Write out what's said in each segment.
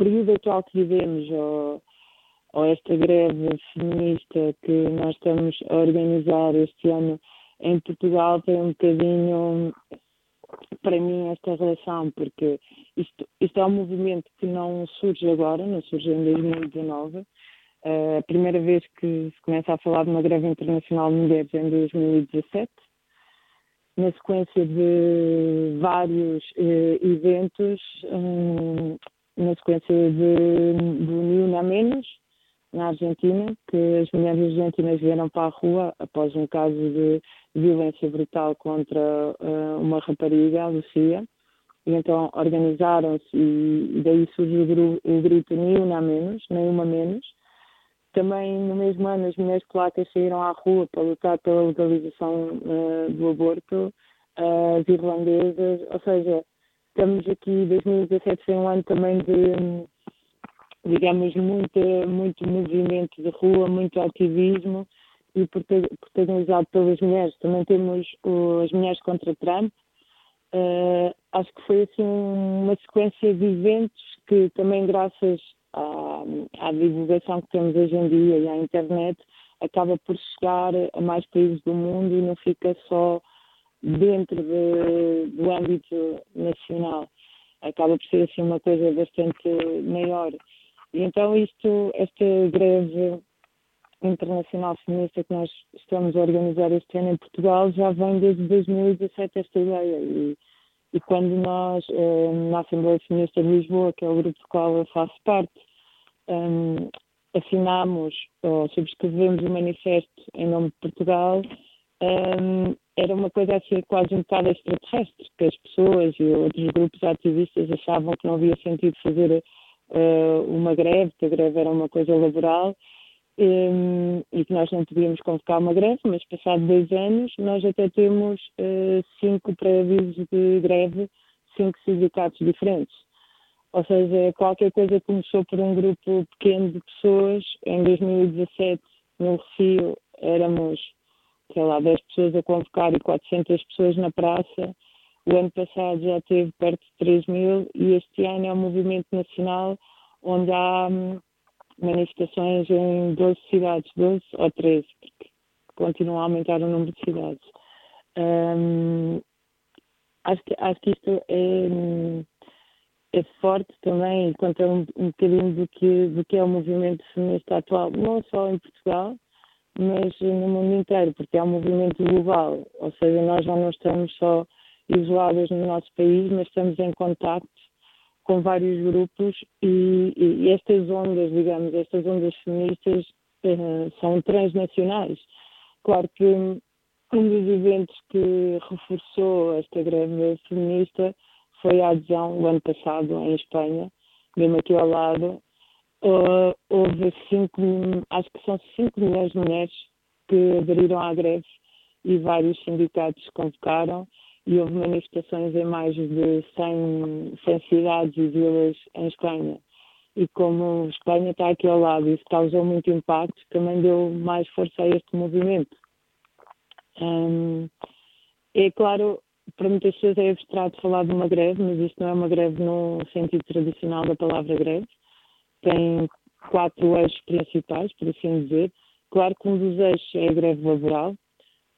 período atual que vivemos, ou, ou esta greve feminista que nós estamos a organizar este ano em Portugal, tem um bocadinho para mim esta relação, porque isto, isto é um movimento que não surge agora, não surge em 2019. Uh, a primeira vez que se começa a falar de uma greve internacional de mulheres em 2017, na sequência de vários uh, eventos, um, na sequência de, do União a Menos, na Argentina, que as mulheres argentinas vieram para a rua após um caso de violência brutal contra uh, uma rapariga, a Lucia, e então organizaram-se e, daí surgiu o, grito Nenhuma Menos, Nenhuma Menos. Também no mesmo ano as mulheres polacas saíram à rua para lutar pela legalização uh, do aborto, uh, as irlandesas, ou seja, estamos aqui, 2017 foi um ano também de digamos, muito, muito movimento de rua, muito ativismo e protagonizado pelas mulheres. Também temos o, as mulheres contra Trump. Uh, acho que foi assim uma sequência de eventos que também graças à, à, divulgação que temos hoje em dia e à internet acaba por chegar a mais países do mundo e não fica só dentro de, do âmbito nacional. Acaba por ser assim uma coisa bastante maior. E então isto, esta greve internacional feminista que nós estamos a organizar este ano em Portugal já vem desde 2017 esta ideia e, e quando nós eh, na Assembleia Feminista de Lisboa, que é o grupo do qual eu faço parte, um, assinamos ou subscrevemos o manifesto em nome de Portugal, um, era uma coisa assim quase um bocado extraterrestre, que as pessoas e outros grupos ativistas achavam que não havia sentido fazer uh, uma greve, que a greve era uma coisa laboral um, e que nós não podíamos convocar uma greve, mas passado dois anos nós até temos uh, cinco pré-avisos de greve, cinco sindicatos diferentes. Ou seja, qualquer coisa começou por um grupo pequeno de pessoas. Em 2017, no Recio, éramos, sei lá, 10 pessoas a convocar e 400 pessoas na praça. O ano passado já teve perto de 3 mil e este ano é um movimento nacional onde há hum, manifestações em 12 cidades, 12 ou 13, porque continua a aumentar o número de cidades. Um, acho, que, acho que isto é, é forte também e conta um, um bocadinho do que, do que é o movimento feminista atual, não só em Portugal, mas no mundo inteiro, porque é um movimento global, ou seja, nós já não estamos só isoladas no nosso país, mas estamos em contacto com vários grupos e, e, estas ondas, digamos, estas ondas feministas uh, são transnacionais. Claro que um dos eventos que reforçou esta greve feminista foi a adesão o ano passado em Espanha, mesmo aqui ao lado. Uh, houve cinco, acho que são cinco milhões de mulheres que aderiram à greve e vários sindicatos convocaram e houve manifestações em mais de 100, 100 cidades e vilas em Espanha. E como Espanha está aqui ao lado e isso causou muito impacto, também deu mais força a este movimento. É claro, para muitas pessoas é abstrato falar de uma greve, mas isto não é uma greve no sentido tradicional da palavra greve. Tem quatro eixos principais, por assim dizer. Claro que um dos eixos é a greve laboral,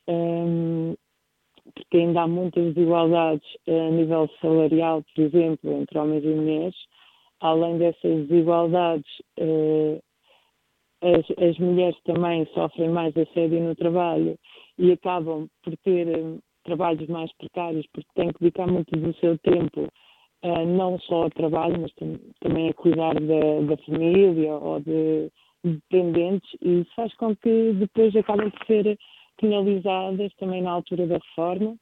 um, porque ainda há muitas desigualdades a nível salarial, por exemplo, entre homens e mulheres. Além dessas desigualdades, eh, as, as mulheres também sofrem mais assédio no trabalho e acabam por ter eh, trabalhos mais precários, porque têm que dedicar muito do seu tempo não só ao trabalho, mas também a cuidar da, da família ou de dependentes, e isso faz com que depois acabem por ser penalizadas também na altura da reforma.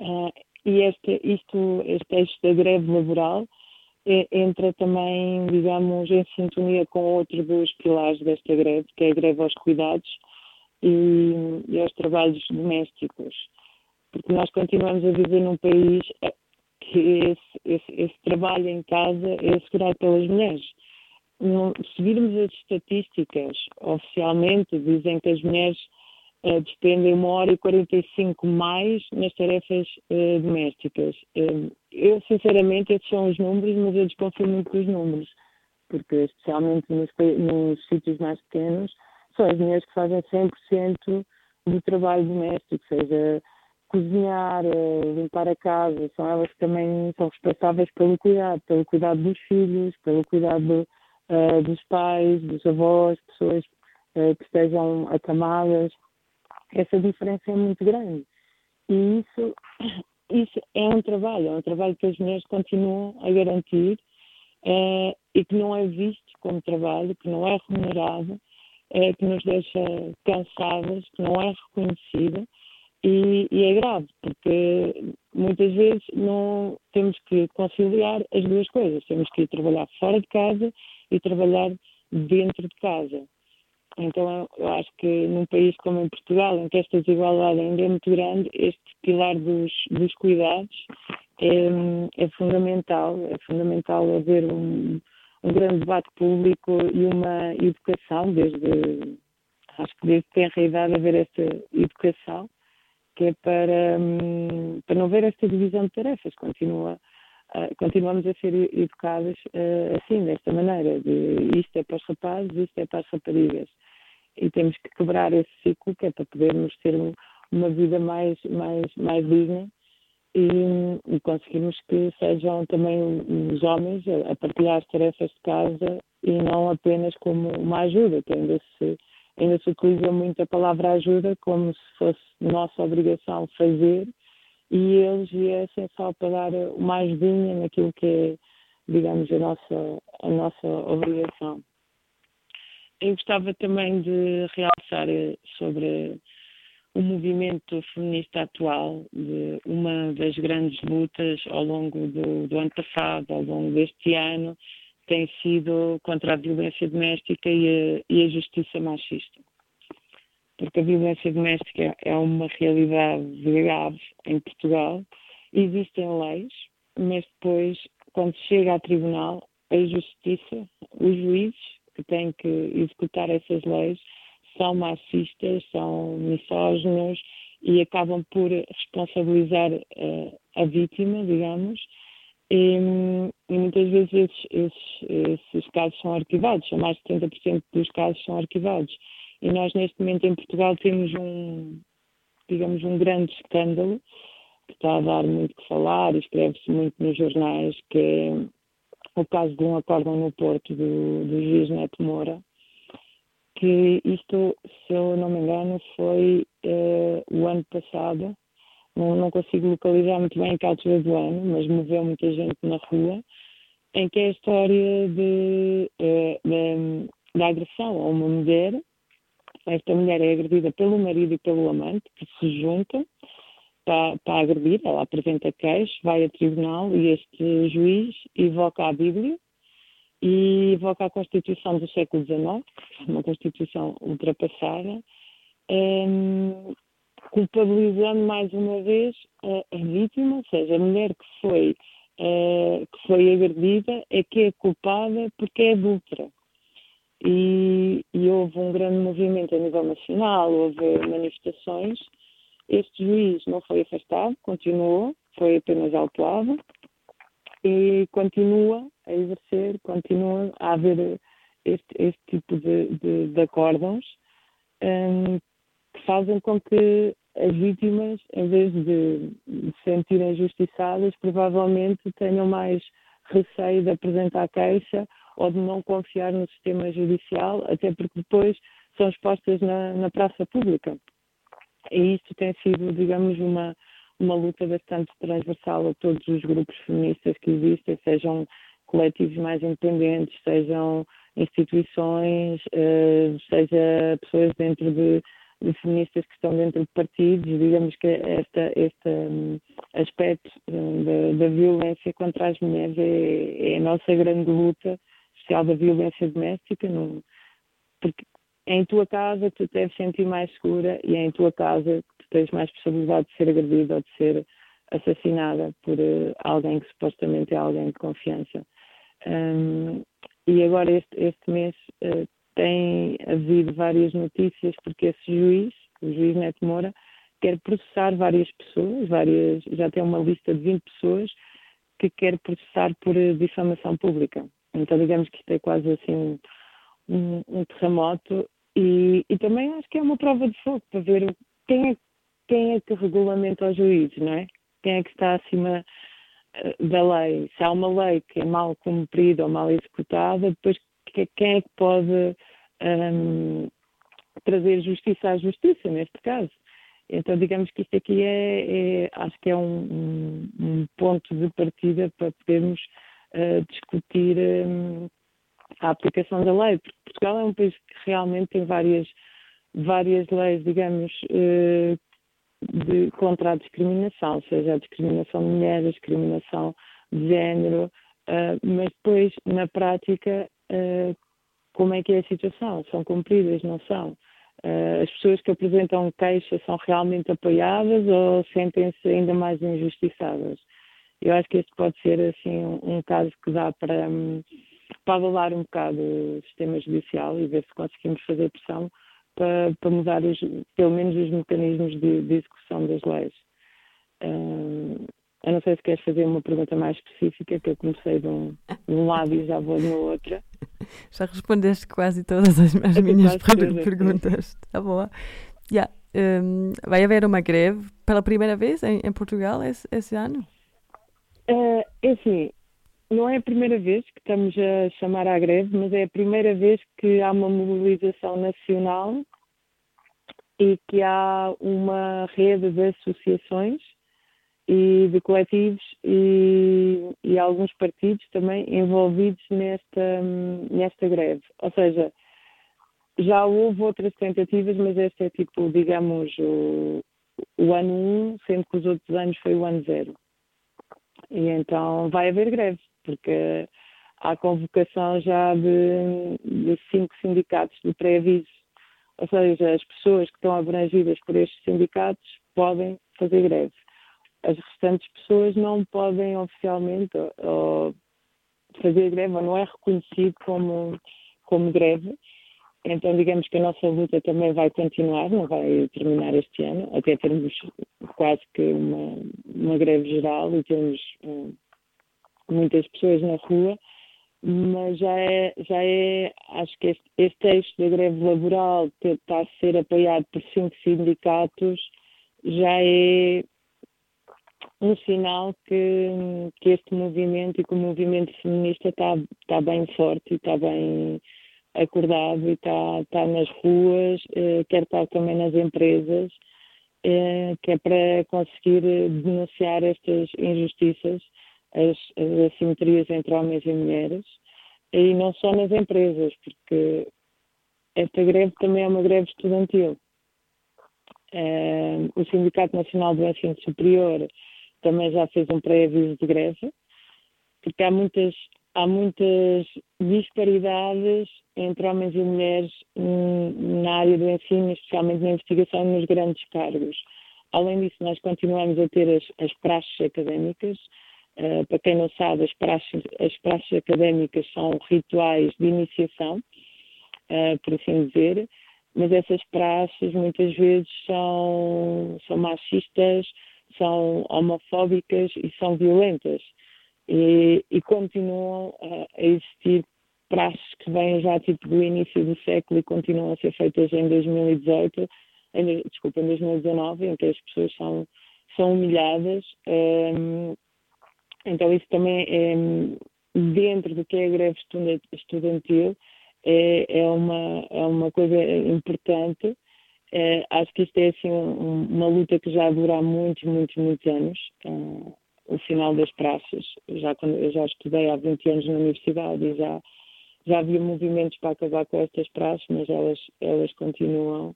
Uh, e este, isto, este eixo da greve laboral entra também, digamos, em sintonia com outro dos pilares desta greve, que é a greve aos cuidados e, e aos trabalhos domésticos. Porque nós continuamos a viver num país eh, que esse, esse, esse trabalho em casa é assegurado pelas mulheres. se virmos as estatísticas, oficialmente dizem que as mulheres uh, despendem uma hora e 45 mais nas tarefas uh, domésticas. Uh, eu, sinceramente, esses são os números, mas eu desconfio muito dos números. porque especialmente nos, nos sítios mais pequenos, são as mulheres que fazem 100% do trabalho doméstico, seja cozinhar, eh, limpar a casa, são elas que também são responsáveis pelo cuidado, pelo cuidado dos filhos, pelo cuidado uh, dos pais, dos avós, pessoas uh, que estejam acamadas. Essa diferença é muito grande. E isso, isso é um trabalho, é um trabalho que as mulheres continuam a garantir uh, e que não é visto como trabalho, que não é remunerado, que nos deixa cansadas, que não é reconhecido e, e, é grave, porque muitas vezes não temos que conciliar as duas coisas. Temos que trabalhar fora de casa e trabalhar dentro de casa. Então, eu acho que num país como em Portugal, em que esta desigualdade ainda é muito grande, este pilar dos, dos cuidados é, é fundamental. É fundamental haver um, um grande debate público e uma educação, desde, acho que desde que tem a idade haver esta educação que é para, hum, para não ver esta divisão de tarefas. Continua, uh, continuamos a ser educadas uh, assim, desta maneira, de isto é para os rapazes, isto é para as raparigas. E temos que quebrar esse ciclo, que é para podermos ter um, uma vida mais, mais, mais digna e, e, conseguirmos que sejam também os homens a partilhar as tarefas de casa e não apenas como uma ajuda, tendo-se ainda se utiliza muito a palavra ajuda como se fosse nossa obrigação fazer e eles é essencial para dar uma ajudinha naquilo que é, digamos, a nossa, a nossa obrigação. Eu gostava também de realçar sobre o movimento feminista atual, de uma das grandes lutas ao longo do, do ano passado, ao longo deste ano, tem sido contra a violência doméstica e a, e a justiça machista. Porque a violência doméstica é uma realidade grave em Portugal. Existem leis, mas depois, quando chega a tribunal, a justiça, os juízes que têm que executar essas leis, são machistas, são misóginos e acabam por responsabilizar uh, a vítima, digamos, e, e muitas vezes esses, esses, esses, casos são arquivados, são mais de 70% dos casos são arquivados. E nós neste momento em Portugal temos um, digamos, um grande escândalo que está a dar muito que falar escreve-se muito nos jornais, que é o caso de um acórdão no Porto do, do juiz Neto Moura, que isto, se eu não me engano, foi uh, o ano passado, não, não consigo localizar muito bem a que altura do ano, mas moveu muita gente na rua, em que é a história de, eh, de, de agressão a uma mulher. Esta mulher é agredida pelo marido e pelo amante, que se juntam para, para agredir. Ela apresenta queixa, vai a tribunal e este juiz evoca a Bíblia e evoca a Constituição do século XIX, uma Constituição ultrapassada, um, culpabilizando mais uma vez a, a vítima, ou seja, a mulher que foi, uh, que foi agredida é que é culpada porque é adulta. E, e, houve um grande movimento a nível nacional, houve manifestações. Este juiz não foi afastado, continuou, foi apenas autuado e continua a exercer, continua a haver este, este tipo de, de, de acórdãos um, que fazem com que as vítimas, em vez de se sentirem injustiçadas, provavelmente tenham mais receio de apresentar queixa ou de não confiar no sistema judicial, até porque depois são expostas na, na praça pública. E isto tem sido, digamos, uma, uma luta bastante transversal a todos os grupos feministas que existem, sejam coletivos mais independentes, sejam instituições, uh, seja pessoas dentro de de feministas que estão dentro de partidos, digamos que esta, este um, aspecto um, da, da, violência contra as mulheres é, é, a nossa grande luta, especial da violência doméstica, no, porque em tua casa tu deves sentir mais segura e é em tua casa que tu tens mais possibilidade de ser agredida ou de ser assassinada por uh, alguém que supostamente é alguém de confiança. Um, e agora este, este mês uh, tem havido várias notícias porque esse juiz, o juiz Neto Moura, quer processar várias pessoas, várias, já tem uma lista de 20 pessoas que quer processar por difamação pública. Então, digamos que isto é quase assim um, um terremoto e, e, também acho que é uma prova de fogo para ver quem é, quem é que regulamenta os juízes, não é? Quem é que está acima eh, da lei? Se há uma lei que é mal cumprida ou mal executada, depois quem é que pode um, trazer justiça à justiça, neste caso? Então, digamos que isto aqui é, é acho que é um, um, ponto de partida para podermos uh, discutir um, a aplicação da lei, porque Portugal é um país que realmente tem várias, várias leis, digamos, uh, de, contra a discriminação, seja a discriminação de mulheres, a discriminação de género, uh, mas depois, na prática, como é que é a situação? São cumpridas, não são? Uh, as pessoas que apresentam queixa são realmente apoiadas ou sentem-se ainda mais injustiçadas? Eu acho que este pode ser assim um, caso que dá para, um, para avalar um bocado o sistema judicial e ver se conseguimos fazer pressão para, para mudar os, pelo menos os mecanismos de, de execução das leis. Eu não sei se queres fazer uma pergunta mais específica, que eu comecei de um, de um lado e já vou na outra. Já respondeste quase todas as, as minhas perguntas. Está boa. Yeah. Um, vai haver uma greve pela primeira vez em, em Portugal esse, esse ano? Uh, é assim, não é a primeira vez que estamos a chamar à greve, mas é a primeira vez que há uma mobilização nacional e que há uma rede de associações e de coletivos e, e alguns partidos também envolvidos nesta, nesta greve. Ou seja, já houve outras tentativas, mas este é tipo, digamos, o, o ano 1, um, sendo que os outros anos foi o ano 0. E então vai haver greve, porque há convocação já de, de cinco sindicatos de pré-aviso. Ou seja, as pessoas que estão abrangidas por estes sindicatos podem fazer greve as restantes pessoas não podem oficialmente ou, fazer greve, ou não é reconhecido como, como greve. Então, digamos que a nossa luta também vai continuar, não vai terminar este ano, até termos quase que uma, uma greve geral e termos hum, muitas pessoas na rua, mas já é, já é acho que este, este eixo da greve laboral que está a ser apoiado por cinco sindicatos já é um sinal que, que este movimento e que o movimento feminista está, está bem forte e está bem acordado e está, está nas ruas, eh, quer estar também nas empresas, eh, que é para conseguir denunciar estas injustiças, as, as assimetrias entre homens e mulheres, e não só nas empresas, porque esta greve também é uma greve estudantil. Eh, o Sindicato Nacional do Ensino Superior também já fez um pré-aviso de greve, porque há muitas, há muitas disparidades entre homens e mulheres na área do ensino, especialmente na investigação e nos grandes cargos. Além disso, nós continuamos a ter as, as praxes académicas. Uh, para quem não sabe, as praxes, as praxes académicas são rituais de iniciação, uh, por assim dizer, mas essas praxes muitas vezes são, são machistas, são homofóbicas e são violentas. E, e continuam a, a, existir praxes que vêm já tipo do início do século e continuam a ser feitas em 2018, em, desculpa, em 2019, em que as pessoas são, são humilhadas. Um, então isso também é dentro do que é a greve estudantil, é, é, uma, é uma coisa importante é, acho que isto é assim um, uma luta que já dura há muitos, muitos, muitos anos. Um, o final das praças, já quando eu já estudei há 20 anos na universidade e já já havia movimentos para acabar com estas praças, mas elas elas continuam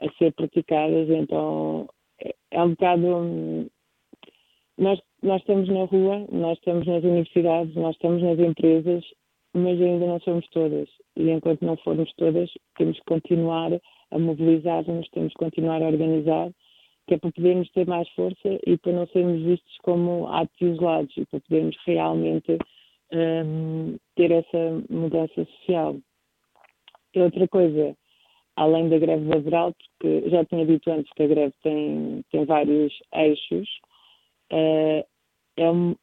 a ser praticadas, então é, é um bocado nós nós estamos na rua, nós estamos nas universidades, nós estamos nas empresas, mas ainda não somos todas. E enquanto não formos todas, temos que continuar a mobilizar-nos, temos que continuar a organizar, que é para podermos ter mais força e para não sermos vistos como atos isolados e para podermos realmente um, ter essa mudança social. E outra coisa, além da greve laboral, porque já tinha dito antes que a greve tem, tem vários eixos, uh, é um,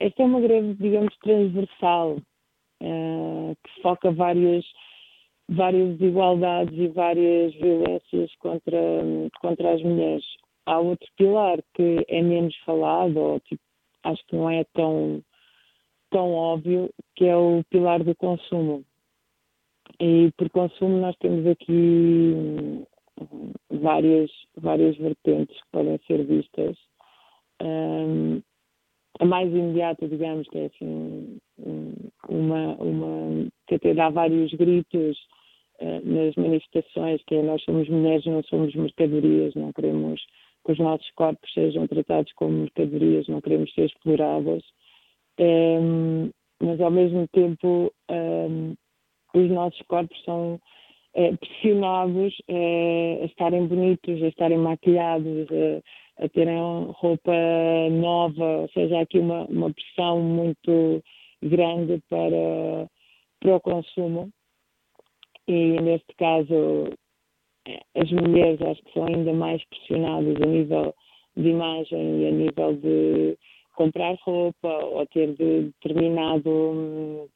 esta é uma greve, digamos, transversal, uh, que foca várias, várias desigualdades e várias violências contra, contra as mulheres. Há outro pilar que é menos falado, ou tipo, acho que não é tão, tão óbvio, que é o pilar do consumo. E por consumo nós temos aqui várias, várias vertentes que podem ser vistas. Um, a mais imediata, digamos, que é assim, uma, uma que até dá vários gritos nas manifestações, que é nós somos mulheres, não somos mercadorias, não queremos que os nossos corpos sejam tratados como mercadorias, não queremos ser exploradas. Um, mas ao mesmo tempo um, os nossos corpos são eh, pressionados eh, a estarem bonitos, a estarem maquilhados, a, a terem roupa nova, ou seja, há aqui uma, uma pressão muito grande para, para o consumo. E neste caso, as mulheres acho que são ainda mais pressionadas a nível de imagem e a nível de comprar roupa ou ter determinado hum,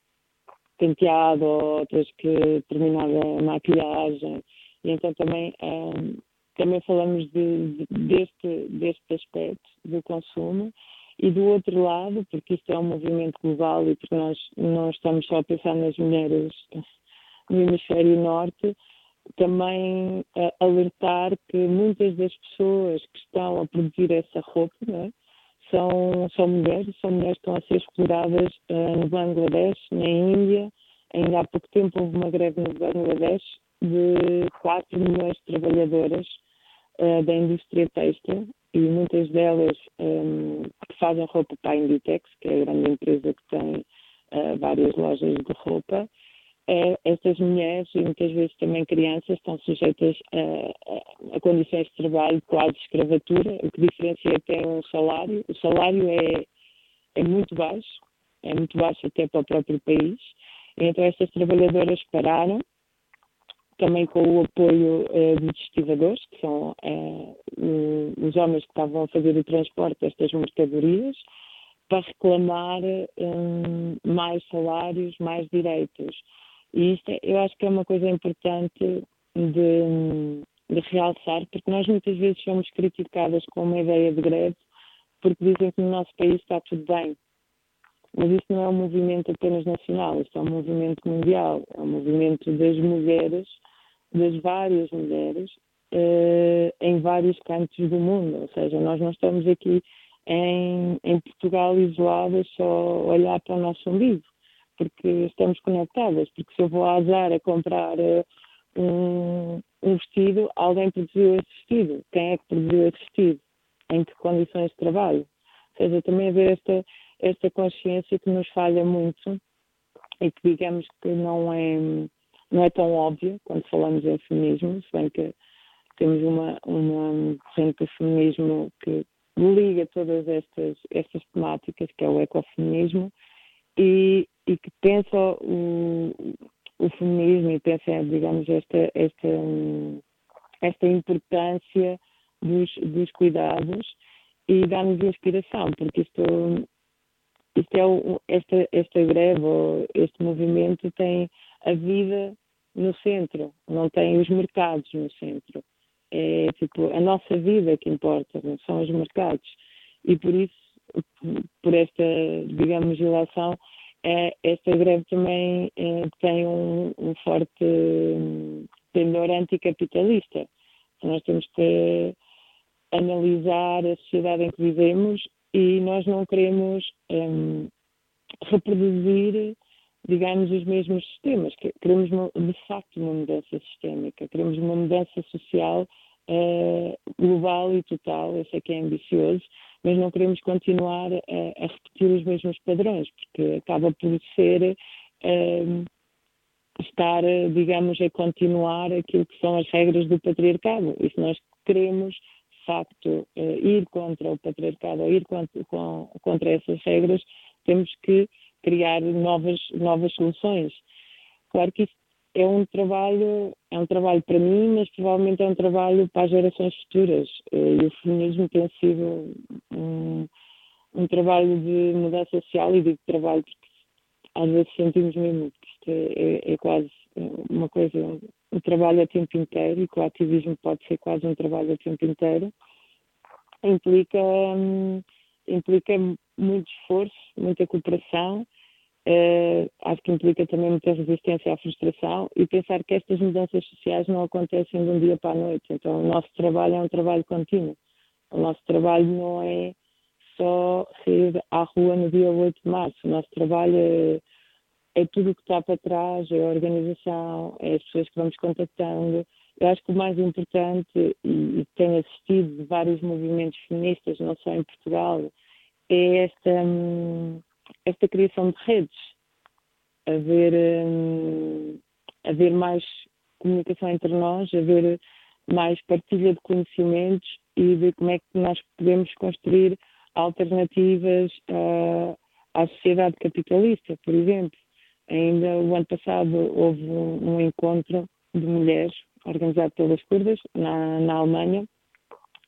penteado, outras que terminaram a maquilhagem. E então também, um, também falamos de, de, deste, deste aspecto do consumo. E do outro lado, porque isto é um movimento global e porque nós não estamos só a pensar nas mulheres no hemisfério norte, também uh, alertar que muitas das pessoas que estão a produzir essa roupa, é? são, são mulheres, são mulheres que estão a ser exploradas uh, no Bangladesh, na Índia. Ainda há pouco tempo houve uma greve no Bangladesh de 4 milhões de trabalhadoras uh, da indústria têxtil e muitas delas um, que fazem roupa para a Inditex, que é a grande empresa que tem várias lojas de roupa. Uh, estas mulheres e muitas vezes também crianças estão sujeitas a, a, a, condições de trabalho quase escravatura, o que diferencia até o salário. O salário é, é muito baixo, é muito baixo até para o próprio país. Então estas trabalhadoras pararam, também com o apoio uh, dos estivadores, que são uh, os homens que estavam a fazer o transporte destas mercadorias, para reclamar um, mais salários, mais direitos. E isto é, eu acho que é uma coisa importante de, de, realçar, porque nós muitas vezes somos criticadas com uma ideia de greve, porque dizem que no nosso país está tudo bem. Mas isso não é um movimento apenas nacional, isto é um movimento mundial, é um movimento das mulheres, das várias mulheres, uh, em vários cantos do mundo. Ou seja, nós não estamos aqui em, em Portugal isoladas só olhar para o nosso umbigo porque estamos conectadas, porque se eu vou à Zara comprar uh, um, um, vestido, alguém produziu esse vestido. Quem é que produziu esse vestido? Em que condições de trabalho? Ou seja, também haver esta, esta consciência que nos falha muito e que digamos que não é, não é tão óbvia quando falamos em feminismo, se bem que temos uma, uma corrente de feminismo que liga todas estas, estas temáticas, que é o ecofeminismo, e, e que pensa o, o feminismo e pensa, digamos, esta, esta, esta importância dos, dos cuidados e dá-nos inspiração, porque isto, isto é o, esta, esta greve este movimento tem a vida no centro, não tem os mercados no centro. É tipo a nossa vida que importa, não são os mercados. E por isso por esta, digamos, relação, é, esta greve também é, tem um, um forte pendor anticapitalista. Nós temos que analisar a sociedade em que vivemos e nós não queremos um, reproduzir, digamos, os mesmos sistemas. Queremos, de facto, uma mudança sistémica, queremos uma mudança social uh, global e total. Eu sei que é ambicioso, mas não queremos continuar a, a repetir os mesmos padrões, porque acaba por ser uh, estar, digamos, a continuar aquilo que são as regras do patriarcado. E se nós queremos, de facto, uh, ir contra o patriarcado ou ir contra, com, contra essas regras, temos que criar novas, novas soluções. Claro que isso é um trabalho, é um trabalho para mim, mas provavelmente é um trabalho para as gerações futuras. Eh, e o feminismo tem sido um, um trabalho de mudança social e de trabalho porque às vezes sentimos mesmo que é, é, é quase uma coisa, um trabalho a tempo inteiro e que o ativismo pode ser quase um trabalho a tempo inteiro, implica, hum, implica muito esforço, muita cooperação, uh, acho que implica também muita resistência à frustração e pensar que estas mudanças sociais não acontecem de um dia para a noite. Então, o nosso trabalho é um trabalho contínuo. O nosso trabalho não é só sair à rua no dia 8 de março. O nosso trabalho é, é tudo o que está para trás, é a organização, é as pessoas que vamos contactando. Eu acho que o mais importante, e, tenho assistido de vários movimentos feministas, não só em Portugal, é esta, hum, esta criação de redes. Haver, hum, haver mais comunicação entre nós, haver mais partilha de conhecimentos e ver como é que nós podemos construir alternativas uh, à sociedade capitalista, por exemplo. Ainda o ano passado houve um, um encontro de mulheres organizado pelas curdas na, na Alemanha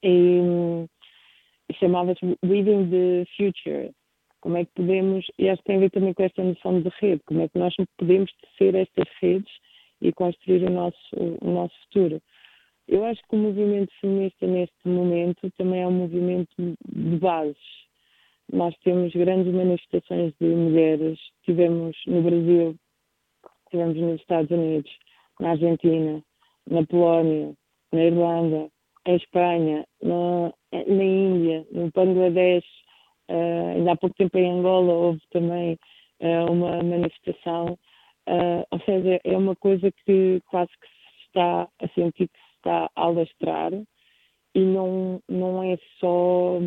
e, e chamava-se Reading the Future. Como é que podemos, e acho que tem a ver também com esta noção de rede, como é que nós podemos tecer estas redes e construir o nosso, o nosso futuro. Eu acho que o movimento feminista neste momento também é um movimento de bases. Nós temos grandes manifestações de mulheres, tivemos no Brasil, tivemos nos Estados Unidos, na Argentina, na Polónia, na Irlanda, em Espanha, na, na Índia, no Bangladesh, uh, ainda há pouco tempo em Angola houve também uh, uma manifestação. Uh, ou seja, é uma coisa que quase que se está a sentir que está a alastrar e não, não é só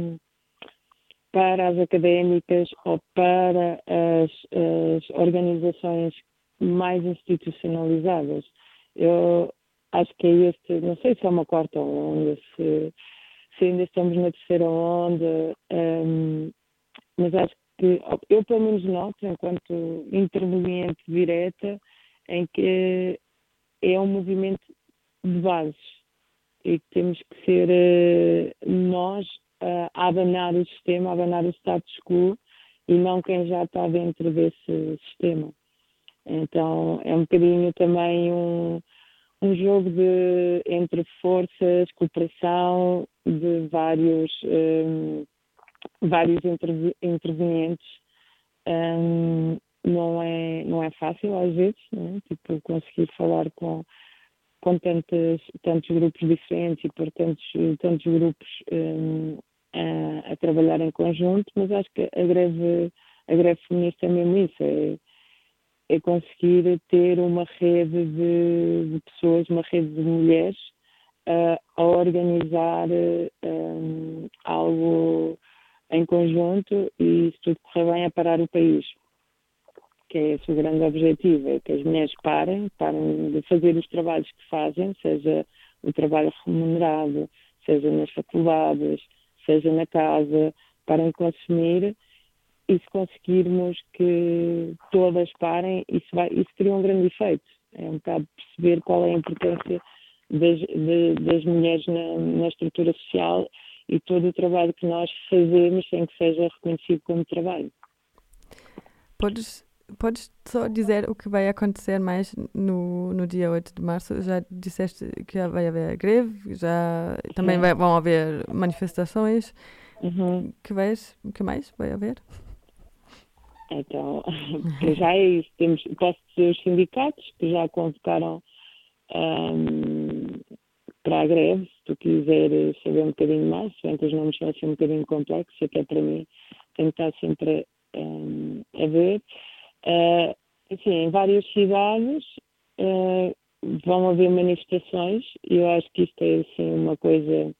para as académicas ou para as, as organizações mais institucionalizadas. Eu acho que é este, não sei se é uma quarta onda, se, se ainda estamos na terceira onda, um, mas acho que eu pelo menos noto, enquanto interveniente direta, em que é um movimento de bases e que temos que ser uh, nós uh, a abanar o sistema, a abanar o status quo e não quem já está dentro desse sistema. Então é um bocadinho também um, um jogo de, entre forças, cooperação de vários, um, vários intervenientes. Um, não é, não é fácil às vezes, né? tipo, conseguir falar com, com tantos, tantos grupos diferentes e por tantos, tantos grupos um, a, a, trabalhar em conjunto, mas acho que a greve, a greve feminista é mesmo isso, é, é conseguir ter uma rede de, de pessoas, uma rede de mulheres uh, a organizar um, algo em conjunto e se tudo correr bem a parar o país que é esse o grande objetivo, é que as mulheres parem, parem de fazer os trabalhos que fazem, seja o trabalho remunerado, seja nas faculdades, seja na casa, parem de consumir e se conseguirmos que todas parem, isso, vai, isso teria um grande efeito. É um bocado perceber qual é a importância das, de, das mulheres na, na estrutura social e todo o trabalho que nós fazemos sem que seja reconhecido como trabalho. Podes podes só dizer o que vai acontecer mais no, no dia 8 de março? Já disseste que já vai haver greve, já também vai, vão haver manifestações. Uhum. Que, vais, que mais vai haver? Então, já é isso. Temos, posso dizer os sindicatos que já convocaram um, para a greve, se tu quiseres saber um bocadinho mais, se bem que os nomes vão ser um bocadinho complexos, até para mim tenho que estar sempre um, a ver. Uh, assim, em várias cidades uh, vão haver manifestações e eu acho que isto é assim, uma coisa